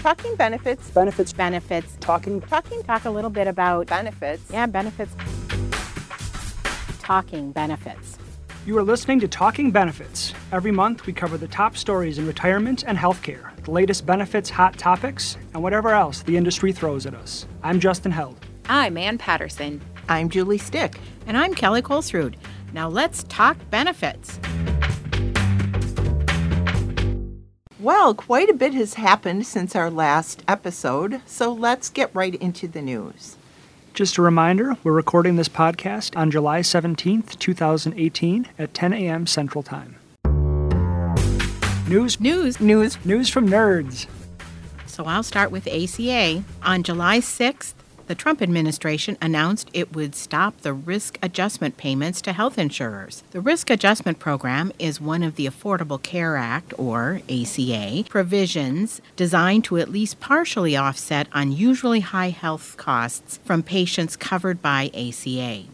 Talking benefits. Benefits. Benefits. Talking. Talking. Talk a little bit about benefits. Yeah, benefits. Talking benefits. You are listening to Talking Benefits. Every month, we cover the top stories in retirement and healthcare, the latest benefits, hot topics, and whatever else the industry throws at us. I'm Justin Held. I'm Ann Patterson. I'm Julie Stich. And I'm Kelly Colesrud. Now let's talk benefits. Well, quite a bit has happened since our last episode, so let's get right into the news. Just a reminder, we're recording this podcast on July 17th, 2018 at 10 a.m. Central Time. News. News. News. News from nerds. So I'll start with ACA. On July 6th, the Trump administration announced it would stop the risk adjustment payments to health insurers. The risk adjustment program is one of the Affordable Care Act, or ACA, provisions designed to at least partially offset unusually high health costs from patients covered by ACA.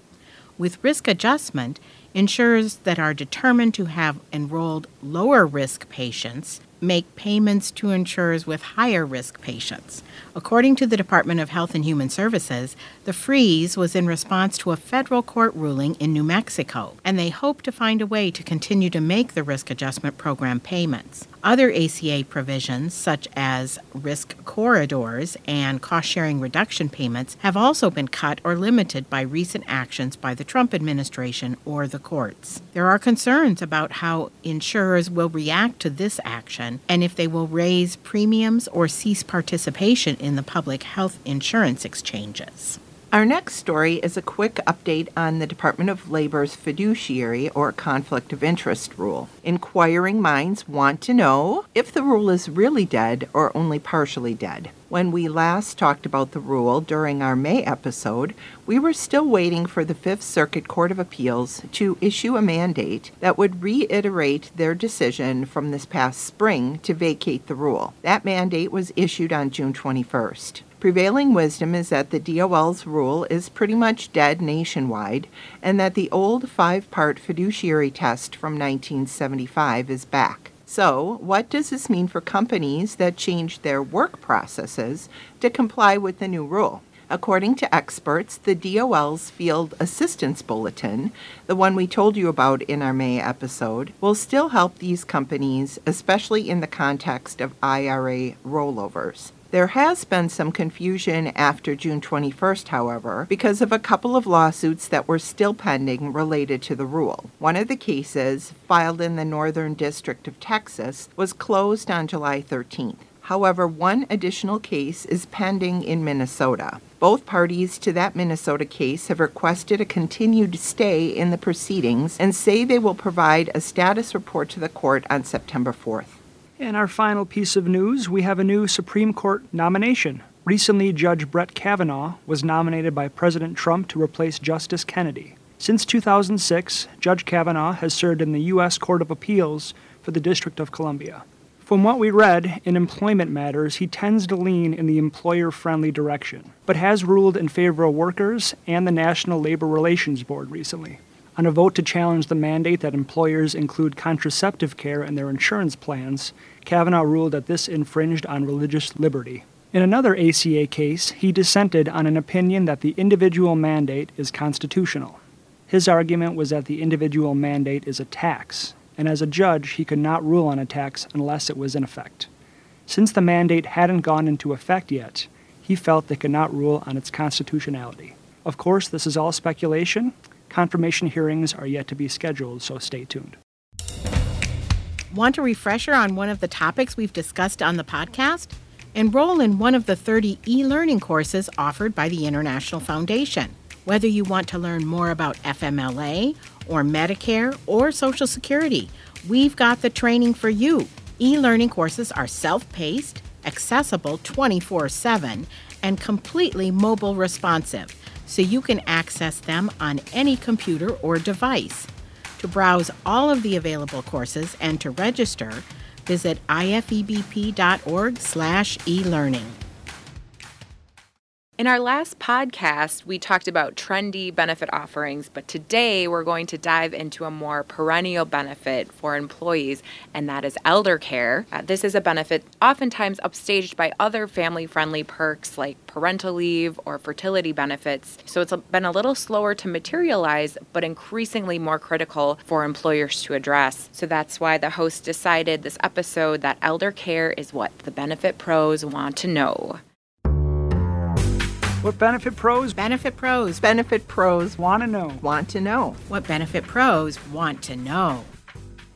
With risk adjustment, insurers that are determined to have enrolled lower risk patients make payments to insurers with higher risk patients. According to the Department of Health and Human Services, the freeze was in response to a federal court ruling in New Mexico, and they hope to find a way to continue to make the risk adjustment program payments. Other ACA provisions, such as risk corridors and cost sharing reduction payments, have also been cut or limited by recent actions by the Trump administration or the courts. There are concerns about how insurers will react to this action and if they will raise premiums or cease participation in the public health insurance exchanges. Our next story is a quick update on the Department of Labor's fiduciary or conflict of interest rule. Inquiring minds want to know if the rule is really dead or only partially dead. When we last talked about the rule during our May episode, we were still waiting for the Fifth Circuit Court of Appeals to issue a mandate that would reiterate their decision from this past spring to vacate the rule. That mandate was issued on June 21st. Prevailing wisdom is that the DOL's rule is pretty much dead nationwide and that the old five part fiduciary test from 1975 is back. So, what does this mean for companies that change their work processes to comply with the new rule? According to experts, the DOL's Field Assistance Bulletin, the one we told you about in our May episode, will still help these companies, especially in the context of IRA rollovers. There has been some confusion after June 21st, however, because of a couple of lawsuits that were still pending related to the rule. One of the cases, filed in the Northern District of Texas, was closed on July 13th. However, one additional case is pending in Minnesota. Both parties to that Minnesota case have requested a continued stay in the proceedings and say they will provide a status report to the court on September 4th. In our final piece of news, we have a new Supreme Court nomination. Recently, Judge Brett Kavanaugh was nominated by President Trump to replace Justice Kennedy. Since 2006, Judge Kavanaugh has served in the U.S. Court of Appeals for the District of Columbia. From what we read, in employment matters, he tends to lean in the employer friendly direction, but has ruled in favor of workers and the National Labor Relations Board recently. On a vote to challenge the mandate that employers include contraceptive care in their insurance plans, Kavanaugh ruled that this infringed on religious liberty. In another ACA case, he dissented on an opinion that the individual mandate is constitutional. His argument was that the individual mandate is a tax, and as a judge, he could not rule on a tax unless it was in effect. Since the mandate hadn't gone into effect yet, he felt they could not rule on its constitutionality. Of course, this is all speculation, Confirmation hearings are yet to be scheduled, so stay tuned. Want a refresher on one of the topics we've discussed on the podcast? Enroll in one of the 30 e learning courses offered by the International Foundation. Whether you want to learn more about FMLA or Medicare or Social Security, we've got the training for you. E learning courses are self paced, accessible 24 7, and completely mobile responsive so you can access them on any computer or device. To browse all of the available courses and to register, visit ifebp.org/elearning. In our last podcast, we talked about trendy benefit offerings, but today we're going to dive into a more perennial benefit for employees, and that is elder care. Uh, this is a benefit oftentimes upstaged by other family friendly perks like parental leave or fertility benefits. So it's been a little slower to materialize, but increasingly more critical for employers to address. So that's why the host decided this episode that elder care is what the benefit pros want to know. What benefit pros Benefit pros. Benefit pros want to know? want to know. What benefit pros want to know.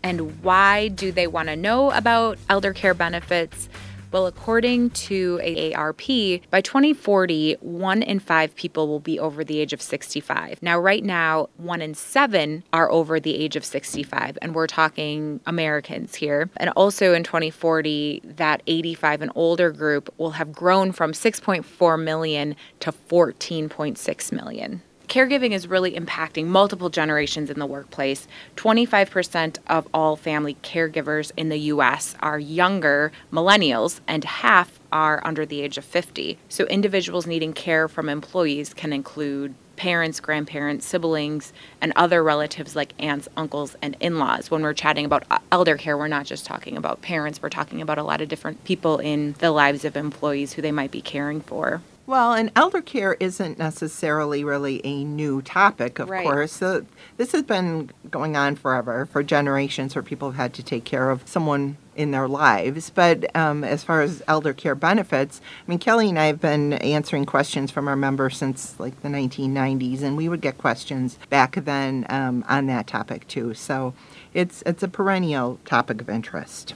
And why do they want to know about elder care benefits? Well, according to AARP, by 2040, one in five people will be over the age of 65. Now, right now, one in seven are over the age of 65, and we're talking Americans here. And also in 2040, that 85 and older group will have grown from 6.4 million to 14.6 million caregiving is really impacting multiple generations in the workplace. 25% of all family caregivers in the US are younger millennials, and half are under the age of 50. So, individuals needing care from employees can include parents, grandparents, siblings, and other relatives like aunts, uncles, and in laws. When we're chatting about elder care, we're not just talking about parents, we're talking about a lot of different people in the lives of employees who they might be caring for. Well, and elder care isn't necessarily really a new topic, of Right. course. So this has been going on forever, for generations, where people have had to take care of someone in their lives. But um, as far as elder care benefits, I mean, Kelly and I have been answering questions from our members since like the 1990s, and we would get questions back then um, on that topic too. So it's it's a perennial topic of interest.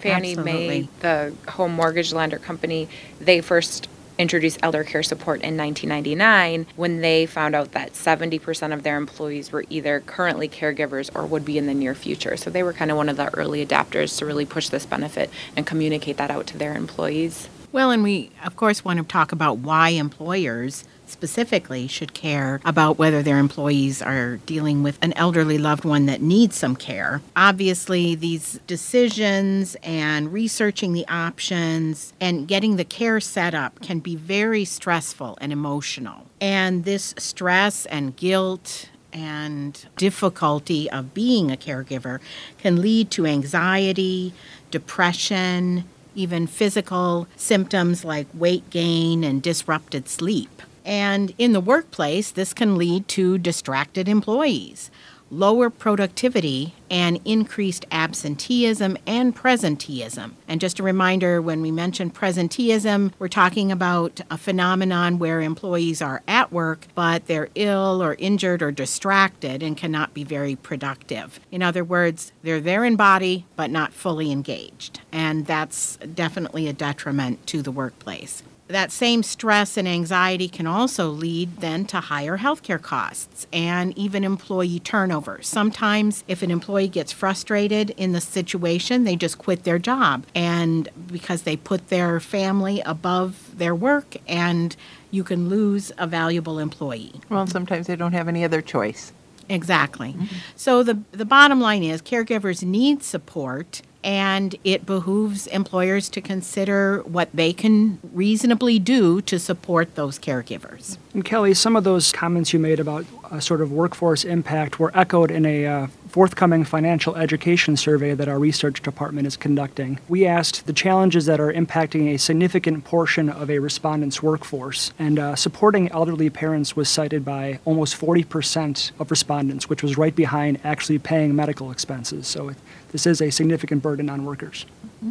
Fannie Mae, the home mortgage lender company, they first introduced elder care support in 1999 when they found out that 70% of their employees were either currently caregivers or would be in the near future. So they were kind of one of the early adapters to really push this benefit and communicate that out to their employees. Well, and we, of course, want to talk about why employers specifically should care about whether their employees are dealing with an elderly loved one that needs some care. Obviously, these decisions and researching the options and getting the care set up can be very stressful and emotional. And this stress and guilt and difficulty of being a caregiver can lead to anxiety, depression, even physical symptoms like weight gain and disrupted sleep. And in the workplace, this can lead to distracted employees, lower productivity, and increased absenteeism and presenteeism. And just a reminder when we mention presenteeism, we're talking about a phenomenon where employees are at work, but they're ill or injured or distracted and cannot be very productive. In other words, they're there in body, but not fully engaged. And that's definitely a detriment to the workplace. That same stress and anxiety can also lead then to higher healthcare costs and even employee turnover. Sometimes, if an employee gets frustrated in the situation, they just quit their job. And because they put their family above their work, and you can lose a valuable employee. Well, sometimes they don't have any other choice. Exactly. Mm-hmm. So the the bottom line is caregivers need support and it behooves employers to consider what they can reasonably do to support those caregivers. And Kelly, some of those comments you made about a sort of workforce impact were echoed in a uh, forthcoming financial education survey that our research department is conducting. We asked the challenges that are impacting a significant portion of a respondent's workforce, and uh, supporting elderly parents was cited by almost 40% of respondents, which was right behind actually paying medical expenses. So this is a significant burden on workers. Mm-hmm.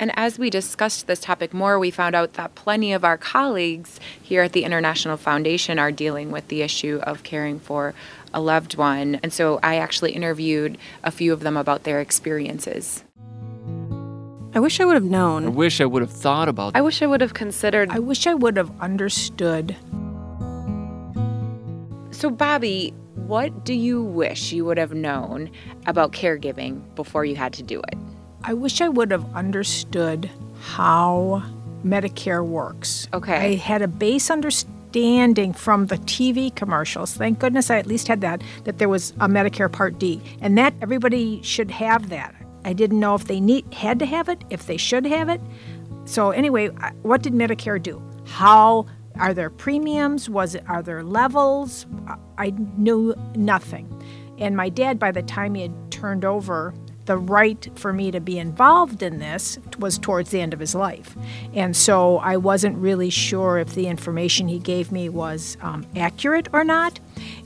And as we discussed this topic more, we found out that plenty of our colleagues here at the International Foundation are dealing with the issue of caring for a loved one. And so I actually interviewed a few of them about their experiences. I wish I would have known. I wish I would have thought about I wish I would have considered. I wish I would have understood. So, Bobby, what do you wish you would have known about caregiving before you had to do it? I wish I would have understood how Medicare works. Okay. I had a base understanding from the TV commercials. Thank goodness I at least had that, that there was a Medicare Part D. And that everybody should have that. I didn't know if they need had to have it, if they should have it. So anyway, what did Medicare do? How Are there premiums? Was it, are there levels? I knew nothing. And my dad, by the time he had turned over the right for me to be involved in this was towards the end of his life. And so I wasn't really sure if the information he gave me was um, accurate or not.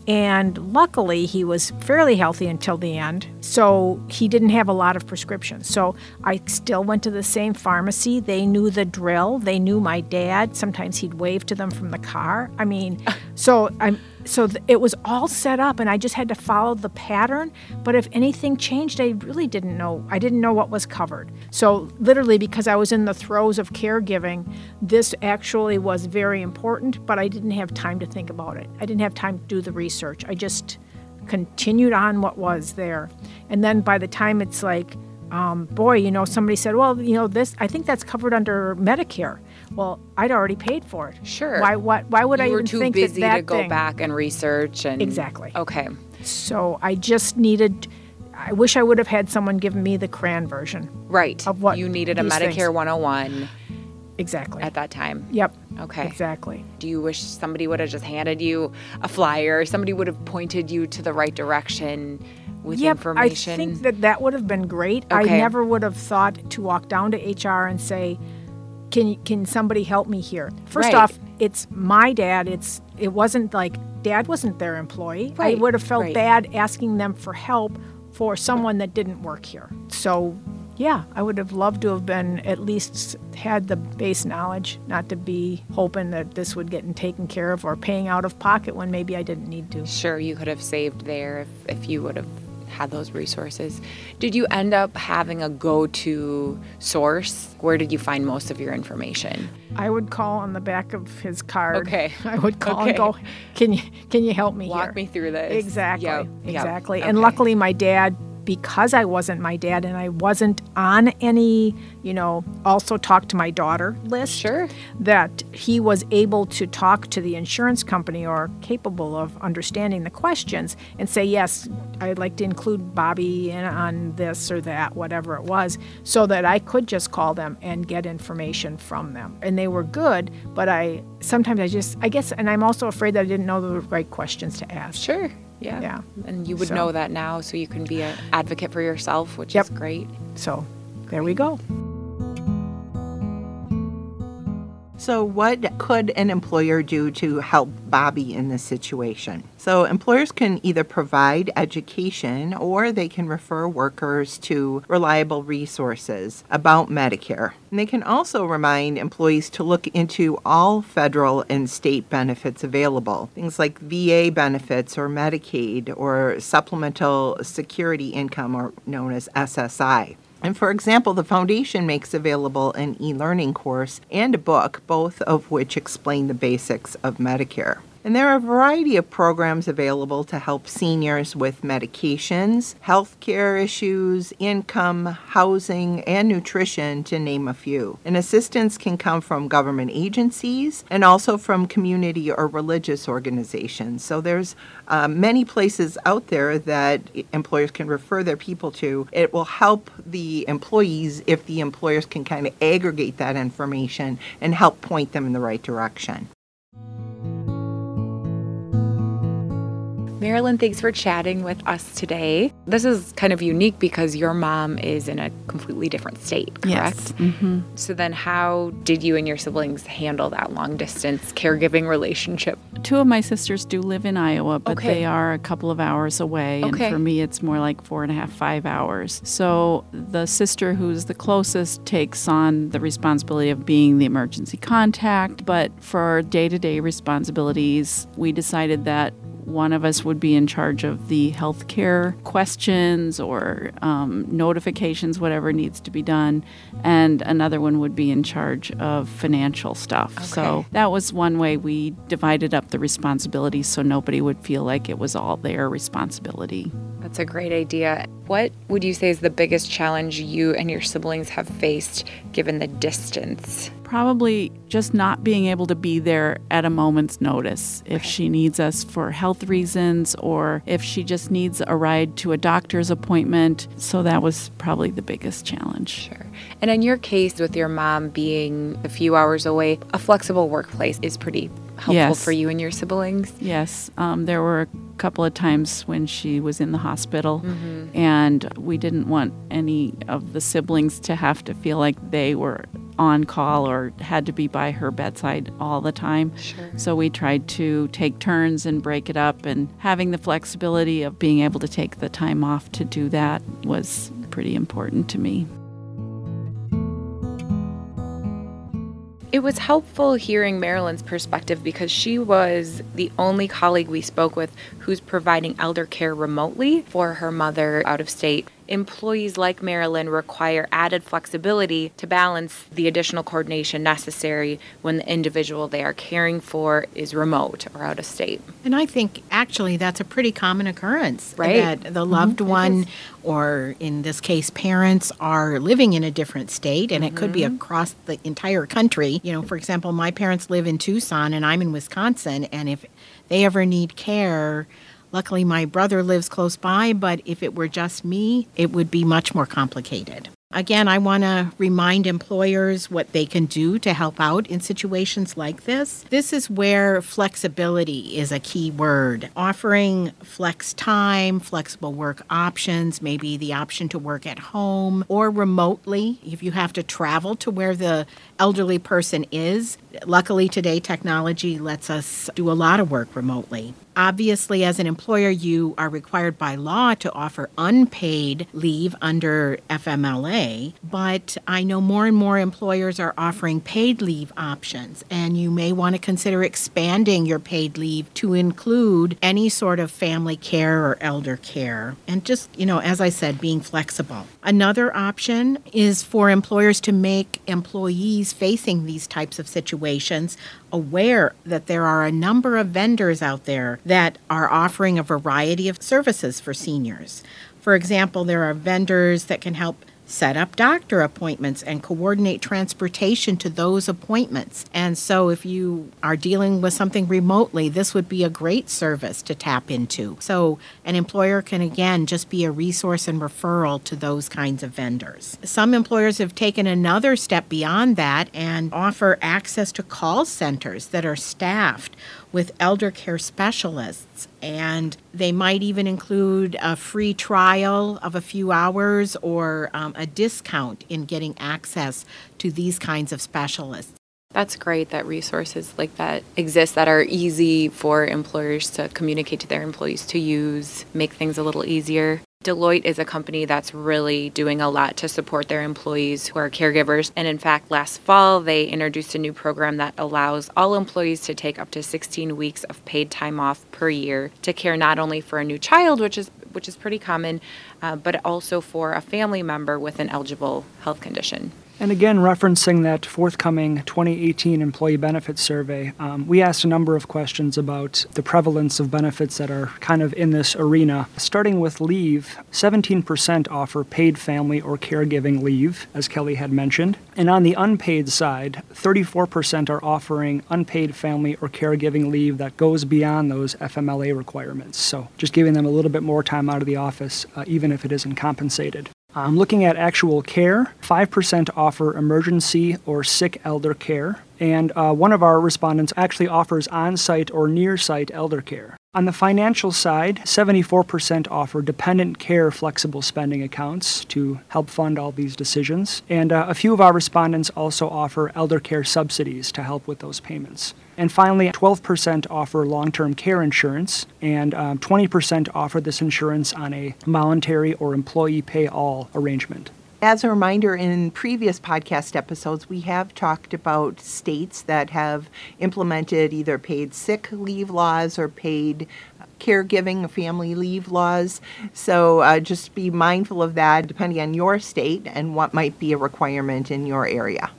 And luckily, he was fairly healthy until the end. So he didn't have a lot of prescriptions. So I still went to the same pharmacy. They knew the drill. They knew my dad. Sometimes he'd wave to them from the car. I mean, so I'm so th- it was all set up and i just had to follow the pattern but if anything changed i really didn't know i didn't know what was covered. So literally because i was in the throes of caregiving this actually was very important but i didn't have time to think about it. I didn't have time to do the research. I just continued on what was there. And then by the time it's like um, boy you know somebody said well you know this i think that's covered under medicare well, I'd already paid for it. Sure. Why? What? Why would you I were even too think busy that, that to go thing, back and research and Exactly. Okay. So I just needed. I wish I would have had someone give me the CRAN version. Right. Of what you needed a Medicare things. 101 Exactly. at that time. Yep. Okay. Exactly. Do you wish somebody would have just handed you a flyer? Somebody would have pointed you to the right direction with Yep. information? I think that that would have been great. I never would have thought to walk down to HR and say, "Can can somebody help me here?" First Right. off, it's my dad. It's it wasn't like dad wasn't their employee. Right, I would have felt right. bad asking them for help for someone that didn't work here. So, yeah, I would have loved to have been at least had the base knowledge, not to be hoping that this would get taken care of or paying out of pocket when maybe I didn't need to. Sure, you could have saved there if, if you would have had those resources. Did you end up having a go to source? Where did you find most of your information? I would call on the back of his card. Okay. I would call Okay. and go, "Can you can you help me Walk here?" me through this. Exactly. Yep, yep. Exactly. And Okay. luckily my dad because I wasn't my dad and I wasn't on any, you know, also talk to my daughter list. Sure. That he was able to talk to the insurance company or capable of understanding the questions and say, yes, I'd like to include Bobby in on this or that, whatever it was, so that I could just call them and get information from them. And they were good, but I sometimes I just, I guess, and I'm also afraid that I didn't know the right questions to ask. Sure. Yeah. Yeah. And you would So- know that now, so you can be an advocate for yourself, which Yep. is great. So there we go. So, what could an employer do to help Bobby in this situation? So, employers can either provide education or they can refer workers to reliable resources about Medicare. And they can also remind employees to look into all federal and state benefits available, things like VA benefits or Medicaid or supplemental security income, or known as SSI. And for example, the foundation makes available an e learning course and a book, both of which explain the basics of Medicare. And there are a variety of programs available to help seniors with medications, healthcare issues, income, housing, and nutrition, to name a few. And assistance can come from government agencies and also from community or religious organizations. So there's uh, many places out there that employers can refer their people to. It will help the employees if the employers can kind of aggregate that information and help point them in the right direction. Marilyn, thanks for chatting with us today. This is kind of unique because your mom is in a completely different state, correct? Yes. Mm-hmm. So then how did you and your siblings handle that long distance caregiving relationship? Two of my sisters do live in Iowa, but Okay. they are a couple of hours away. Okay. And for me, it's more like four and a half, five hours. So the sister who's the closest takes on the responsibility of being the emergency contact. But for day to day responsibilities, we decided that one of us would be in charge of the healthcare questions or um, notifications, whatever needs to be done, and another one would be in charge of financial stuff. So that was one way we divided up the responsibilities so nobody would feel like it was all their responsibility. That's a great idea. What would you say is the biggest challenge you and your siblings have faced given the distance? Probably just not being able to be there at a moment's notice if she needs us for health reasons or if she just needs a ride to a doctor's appointment. So that was probably the biggest challenge. Sure. And in your case, with your mom being a few hours away, a flexible workplace is pretty helpful Yes. for you and your siblings. Yes, um, there were a couple of times when she was in the hospital, and we didn't want any of the siblings to have to feel like they were on call or had to be by her bedside all the time. Sure. So we tried to take turns and break it up, and having the flexibility of being able to take the time off to do that was pretty important to me. It was helpful hearing Marilyn's perspective because she was the only colleague we spoke with who's providing elder care remotely for her mother out of state. Employees like Marilyn require added flexibility to balance the additional coordination necessary when the individual they are caring for is remote or out of state. And I think actually that's a pretty common occurrence. Right. That the loved mm-hmm. one, or in this case, parents, are living in a different state, and it could be mm-hmm. across the entire country. You know, for example, my parents live in Tucson and I'm in Wisconsin, and if they ever need care, luckily my brother lives close by, but if it were just me, it would be much more complicated. Again, I want to remind employers what they can do to help out in situations like this. This is where flexibility is a key word. Offering flex time, flexible work options, maybe the option to work at home or remotely if you have to travel to where the elderly person is. Luckily, today technology lets us do a lot of work remotely. Obviously, as an employer, you are required by law to offer unpaid leave under FMLA, but I know more and more employers are offering paid leave options, and you may want to consider expanding your paid leave to include any sort of family care or elder care. And just, you know, as I said, being flexible. Another option is for employers to make employees facing these types of situations aware that there are a number of vendors out there that are offering a variety of services for seniors. For example, there are vendors that can help set up doctor appointments and coordinate transportation to those appointments. And so, if you are dealing with something remotely, this would be a great service to tap into. So, an employer can again just be a resource and referral to those kinds of vendors. Some employers have taken another step beyond that and offer access to call centers that are staffed with elder care specialists. And they might even include a free trial of a few hours or um, a discount in getting access to these kinds of specialists. That's great that resources like that exist that are easy for employers to communicate to their employees to use, make things a little easier. Deloitte is a company that's really doing a lot to support their employees who are caregivers. And in fact, last fall, they introduced a new program that allows all employees to take up to 16 weeks of paid time off per year to care not only for a new child, which is which is pretty common, uh, but also for a family member with an eligible health condition. And again, referencing that forthcoming 2018 Employee Benefits Survey, um, we asked a number of questions about the prevalence of benefits that are kind of in this arena. Starting with leave, 17% offer paid family or caregiving leave, as Kelly had mentioned. And on the unpaid side, 34% are offering unpaid family or caregiving leave that goes beyond those FMLA requirements. So just giving them a little bit more time out of the office, uh, even if it isn't compensated. Um, looking at actual care, 5% offer emergency or sick elder care, and uh, one of our respondents actually offers on site or near site elder care. On the financial side, 74% offer dependent care flexible spending accounts to help fund all these decisions, and uh, a few of our respondents also offer elder care subsidies to help with those payments. And finally, 12% offer long term care insurance, and um, 20% offer this insurance on a voluntary or employee pay all arrangement. As a reminder, in previous podcast episodes, we have talked about states that have implemented either paid sick leave laws or paid caregiving, or family leave laws. So uh, just be mindful of that depending on your state and what might be a requirement in your area.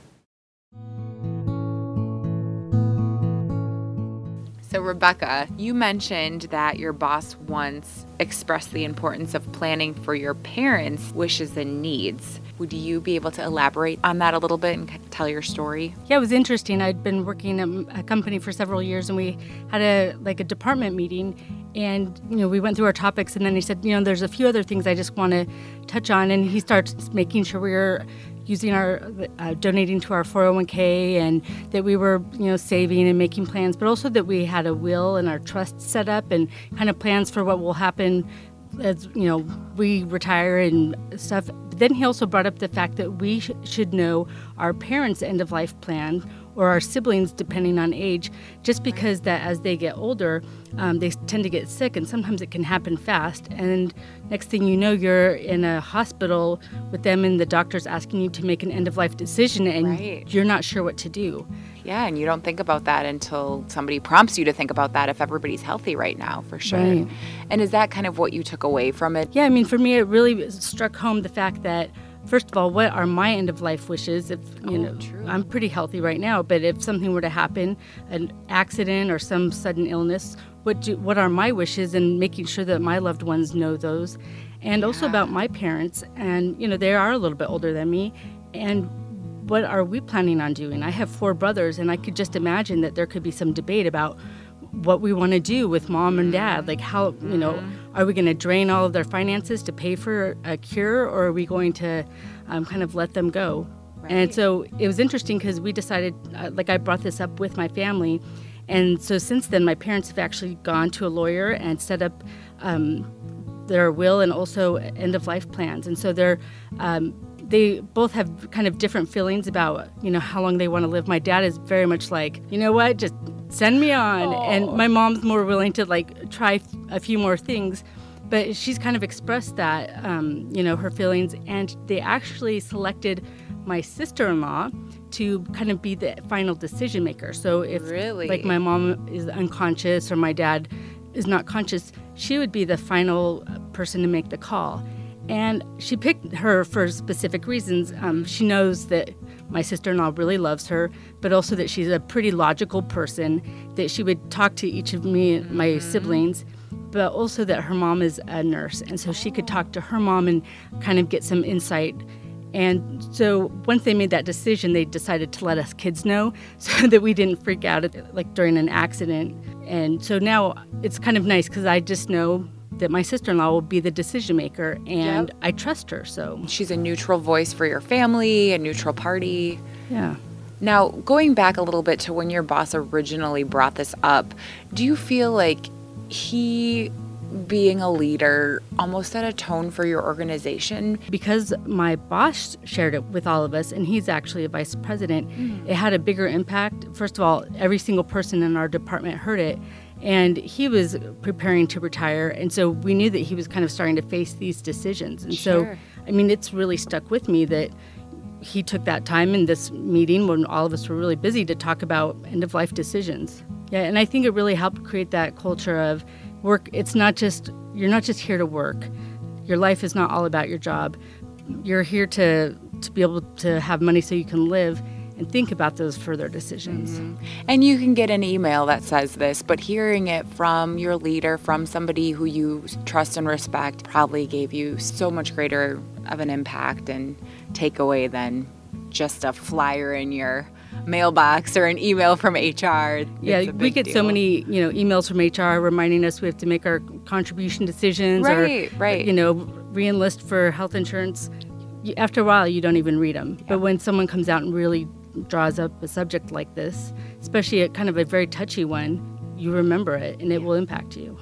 So, Rebecca, you mentioned that your boss once expressed the importance of planning for your parents' wishes and needs. Would you be able to elaborate on that a little bit and tell your story? Yeah, it was interesting. I'd been working at a company for several years, and we had a like a department meeting, and you know we went through our topics, and then he said, you know, there's a few other things I just want to touch on, and he starts making sure we are using our uh, donating to our 401k and that we were you know saving and making plans but also that we had a will and our trust set up and kind of plans for what will happen as you know we retire and stuff. But then he also brought up the fact that we sh- should know our parents end of life plan or our siblings, depending on age, just because that as they get older, um, they tend to get sick, and sometimes it can happen fast. And next thing you know, you're in a hospital with them, and the doctor's asking you to make an end of life decision, and right. you're not sure what to do. Yeah, and you don't think about that until somebody prompts you to think about that if everybody's healthy right now, for sure. Right. And is that kind of what you took away from it? Yeah, I mean, for me, it really struck home the fact that first of all, what are my end of life wishes? If you oh, know, true. I'm pretty healthy right now, but if something were to happen, an accident or some sudden illness, what do, what are my wishes? And making sure that my loved ones know those, and yeah. also about my parents. And you know, they are a little bit older than me, and what are we planning on doing? I have four brothers, and I could just imagine that there could be some debate about what we want to do with mom and dad. Mm-hmm. Like, how, you know, mm-hmm. Are we going to drain all of their finances to pay for a cure, or are we going to um, kind of let them go? Right. And so it was interesting because we decided, uh, like, I brought this up with my family. And so since then, my parents have actually gone to a lawyer and set up um, their will and also end of life plans. And so they're, um, they both have kind of different feelings about you know how long they want to live. My dad is very much like, you know what, just send me on. Aww. And my mom's more willing to like try a few more things. But she's kind of expressed that, um, you know, her feelings. And they actually selected my sister-in-law to kind of be the final decision maker. So if really? like my mom is unconscious or my dad is not conscious, she would be the final person to make the call. And she picked her for specific reasons. Um, she knows that my sister in law really loves her, but also that she's a pretty logical person, that she would talk to each of me my mm-hmm. siblings, but also that her mom is a nurse. And so she could talk to her mom and kind of get some insight. And so once they made that decision, they decided to let us kids know so that we didn't freak out at, like during an accident. And so now it's kind of nice because I just know that my sister-in-law will be the decision maker and yep. I trust her so. She's a neutral voice for your family a neutral party. Yeah. Now going back a little bit to when your boss originally brought this up do you feel like he being a leader almost set a tone for your organization? Because my boss shared it with all of us and he's actually a vice president mm. it had a bigger impact. First of all every single person in our department heard it and he was preparing to retire and so we knew that he was kind of starting to face these decisions. And sure. so i mean it's really stuck with me that he took that time in this meeting when all of us were really busy to talk about end of life decisions. Yeah and i think it really helped create that culture of work. It's not just you're not just here to work. Your life is not all about your job. You're here to to be able to have money so you can live and think about those further decisions. Mm-hmm. And you can get an email that says this, but hearing it from your leader, from somebody who you trust and respect, probably gave you so much greater of an impact and takeaway than just a flyer in your mailbox or an email from HR. yeah, we get deal. so many, you know, emails from HR reminding us we have to make our contribution decisions right, or right. you know, reenlist for health insurance. After a while, you don't even read them. Yeah. But when someone comes out and really draws up a subject like this, especially a kind of a very touchy one, you remember it and it will impact you.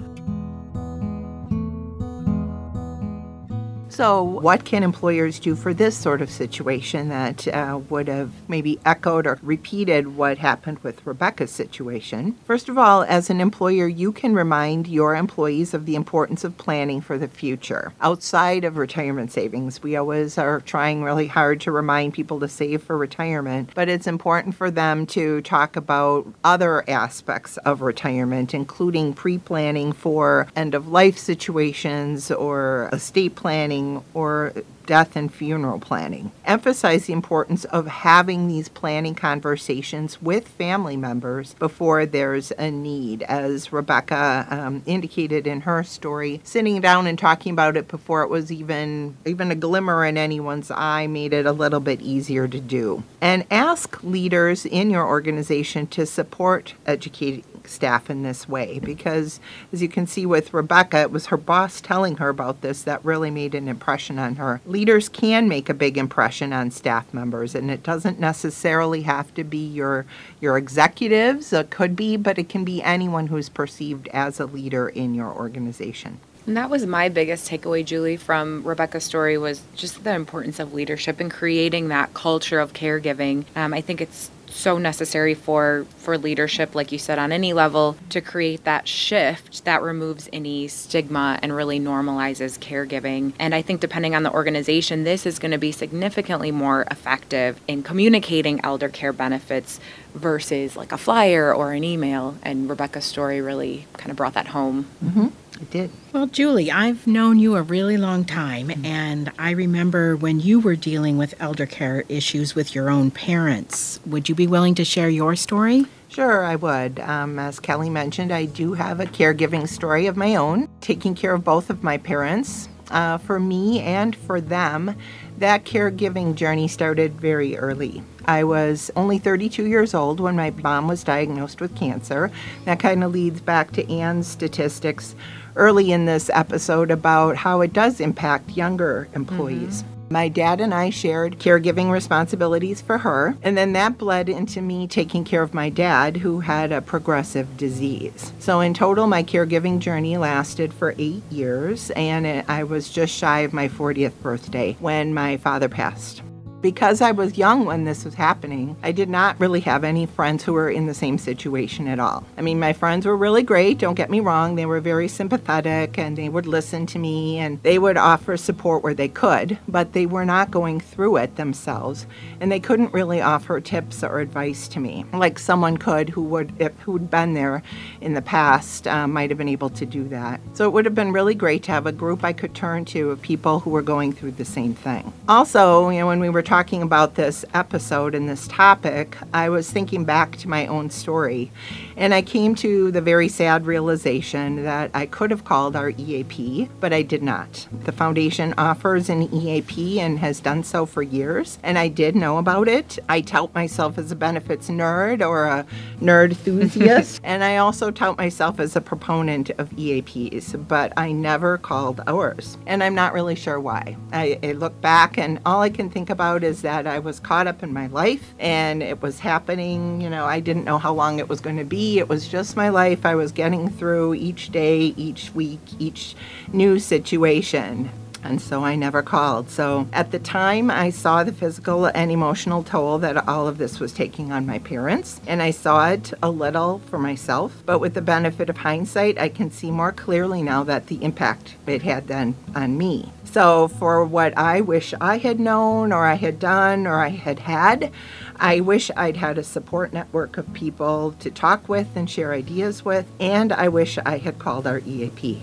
So, what can employers do for this sort of situation that uh, would have maybe echoed or repeated what happened with Rebecca's situation? First of all, as an employer, you can remind your employees of the importance of planning for the future. Outside of retirement savings, we always are trying really hard to remind people to save for retirement, but it's important for them to talk about other aspects of retirement, including pre planning for end of life situations or estate planning or death and funeral planning. Emphasize the importance of having these planning conversations with family members before there's a need. As Rebecca um, indicated in her story, sitting down and talking about it before it was even even a glimmer in anyone's eye made it a little bit easier to do. And ask leaders in your organization to support educating staff in this way because as you can see with Rebecca, it was her boss telling her about this that really made an impression on her. Leaders can make a big impression on staff members and it doesn't necessarily have to be your your executives, it could be, but it can be anyone who's perceived as a leader in your organization. And that was my biggest takeaway, Julie, from Rebecca's story was just the importance of leadership and creating that culture of caregiving. Um, I think it's so necessary for for leadership like you said on any level to create that shift that removes any stigma and really normalizes caregiving. And i think depending on the organization this is going to be significantly more effective in communicating elder care benefits versus like a flyer or an email and rebecca's story really kind of brought that home mm-hmm. It did. Well, Julie, I've known you a really long time, mm-hmm. and I remember when you were dealing with elder care issues with your own parents. Would you be willing to share your story? Sure, I would. Um, as Kelly mentioned, I do have a caregiving story of my own, taking care of both of my parents. Uh, for me and for them, that caregiving journey started very early. I was only 32 years old when my mom was diagnosed with cancer. That kind of leads back to Anne's statistics early in this episode about how it does impact younger employees. Mm-hmm. My dad and I shared caregiving responsibilities for her, and then that bled into me taking care of my dad, who had a progressive disease. So, in total, my caregiving journey lasted for eight years, and I was just shy of my 40th birthday when my father passed because I was young when this was happening, I did not really have any friends who were in the same situation at all. I mean, my friends were really great, don't get me wrong. They were very sympathetic and they would listen to me and they would offer support where they could, but they were not going through it themselves and they couldn't really offer tips or advice to me like someone could who would if who'd been there in the past uh, might have been able to do that. So it would have been really great to have a group I could turn to of people who were going through the same thing. Also, you know, when we were talking talking about this episode and this topic, I was thinking back to my own story. And I came to the very sad realization that I could have called our EAP, but I did not. The foundation offers an EAP and has done so for years, and I did know about it. I tout myself as a benefits nerd or a nerd enthusiast, and I also tout myself as a proponent of EAPs, but I never called ours. And I'm not really sure why. I, I look back, and all I can think about is that I was caught up in my life and it was happening. You know, I didn't know how long it was going to be. It was just my life. I was getting through each day, each week, each new situation. And so I never called. So at the time, I saw the physical and emotional toll that all of this was taking on my parents. And I saw it a little for myself. But with the benefit of hindsight, I can see more clearly now that the impact it had then on me. So, for what I wish I had known or I had done or I had had, I wish I'd had a support network of people to talk with and share ideas with, and I wish I had called our EAP.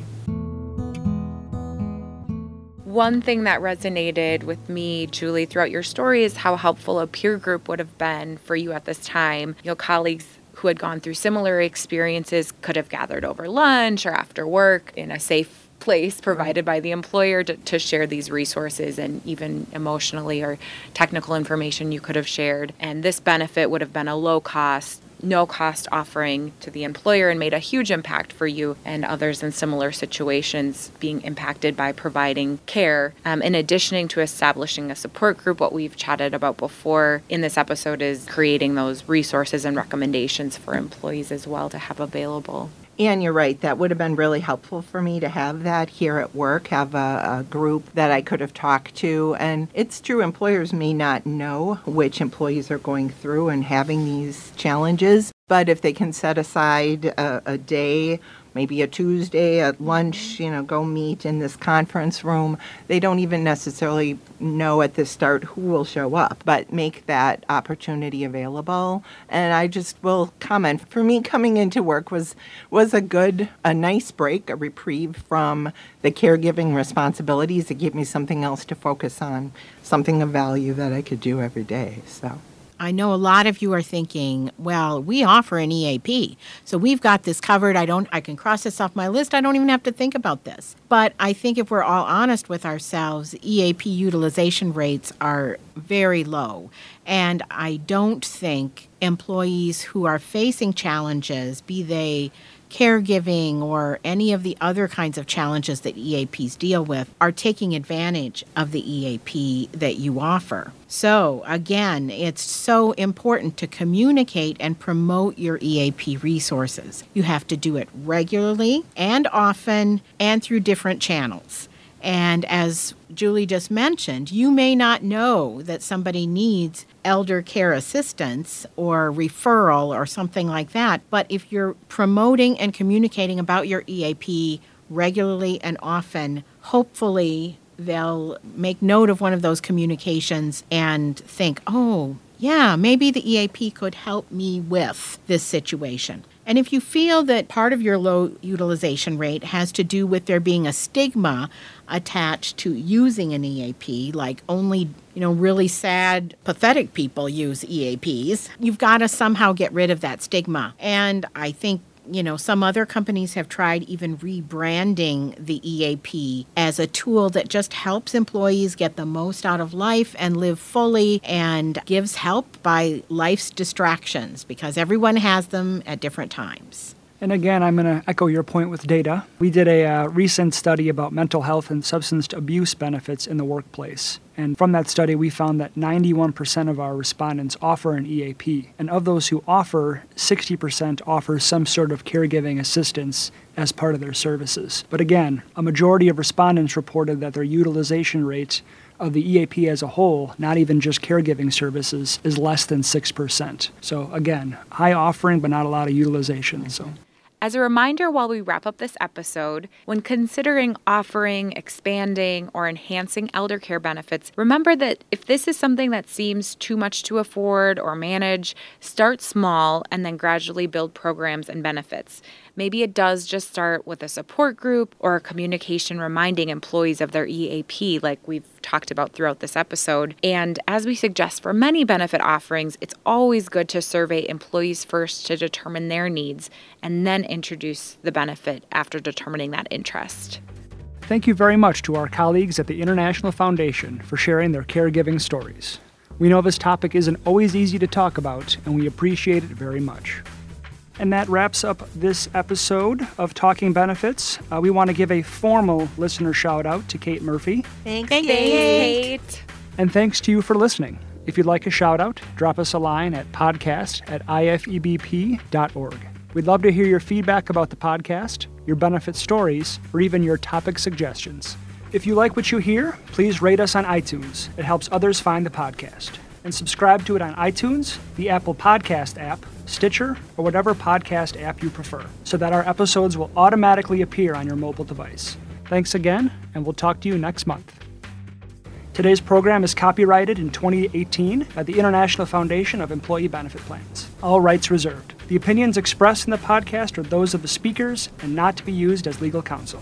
One thing that resonated with me, Julie, throughout your story is how helpful a peer group would have been for you at this time. You know, colleagues who had gone through similar experiences could have gathered over lunch or after work in a safe place provided by the employer to, to share these resources and even emotionally or technical information you could have shared. And this benefit would have been a low cost, no cost offering to the employer and made a huge impact for you and others in similar situations being impacted by providing care. Um, in addition to establishing a support group, what we've chatted about before in this episode is creating those resources and recommendations for employees as well to have available. And you're right, that would have been really helpful for me to have that here at work, have a, a, group that I could have talked to. And it's true, employers may not know which employees are going through and having these challenges. But if they can set aside a, a day maybe a Tuesday at lunch, you know, go meet in this conference room. They don't even necessarily know at the start who will show up, but make that opportunity available. And I just will comment for me coming into work was was a good a nice break, a reprieve from the caregiving responsibilities. It gave me something else to focus on, something of value that I could do every day. So I know a lot of you are thinking, well, we offer an EAP. So we've got this covered. I don't I can cross this off my list. I don't even have to think about this. But I think if we're all honest with ourselves, EAP utilization rates are very low. And I don't think employees who are facing challenges, be they caregiving or any of the other kinds of challenges that EAPs deal with are taking advantage of the EAP that you offer. So, again, it's so important to communicate and promote your EAP resources. You have to do it regularly and often and through different channels. And as Julie just mentioned, you may not know that somebody needs elder care assistance or referral or something like that. But if you're promoting and communicating about your EAP regularly and often, hopefully they'll make note of one of those communications and think, oh, yeah, maybe the EAP could help me with this situation. And if you feel that part of your low utilization rate has to do with there being a stigma attached to using an EAP, like only, you know, really sad, pathetic people use EAPs, you've got to somehow get rid of that stigma. And I think you know, some other companies have tried even rebranding the EAP as a tool that just helps employees get the most out of life and live fully and gives help by life's distractions because everyone has them at different times. And again, I'm going to echo your point with data. We did a uh, recent study about mental health and substance abuse benefits in the workplace. And from that study, we found that 91% of our respondents offer an EAP. And of those who offer, 60% offer some sort of caregiving assistance as part of their services. But again, a majority of respondents reported that their utilization rate of the EAP as a whole, not even just caregiving services, is less than 6%. So again, high offering, but not a lot of utilization. So. As a reminder, while we wrap up this episode, when considering offering, expanding, or enhancing elder care benefits, remember that if this is something that seems too much to afford or manage, start small and then gradually build programs and benefits. Maybe it does just start with a support group or a communication reminding employees of their EAP, like we've talked about throughout this episode. And as we suggest for many benefit offerings, it's always good to survey employees first to determine their needs and then introduce the benefit after determining that interest. Thank you very much to our colleagues at the International Foundation for sharing their caregiving stories. We know this topic isn't always easy to talk about, and we appreciate it very much. And that wraps up this episode of Talking Benefits. Uh, we want to give a formal listener shout out to Kate Murphy. Thanks, Thanks, Kate. And thanks to you for listening. If you'd like a shout out, drop us a line at podcast at ifebp.org. We'd love to hear your feedback about the podcast, your benefit stories, or even your topic suggestions. If you like what you hear, please rate us on iTunes. It helps others find the podcast. And subscribe to it on iTunes, the Apple Podcast app, Stitcher, or whatever podcast app you prefer, so that our episodes will automatically appear on your mobile device. Thanks again, and we'll talk to you next month. Today's program is copyrighted in 2018 by the International Foundation of Employee Benefit Plans. All rights reserved. The opinions expressed in the podcast are those of the speakers and not to be used as legal counsel.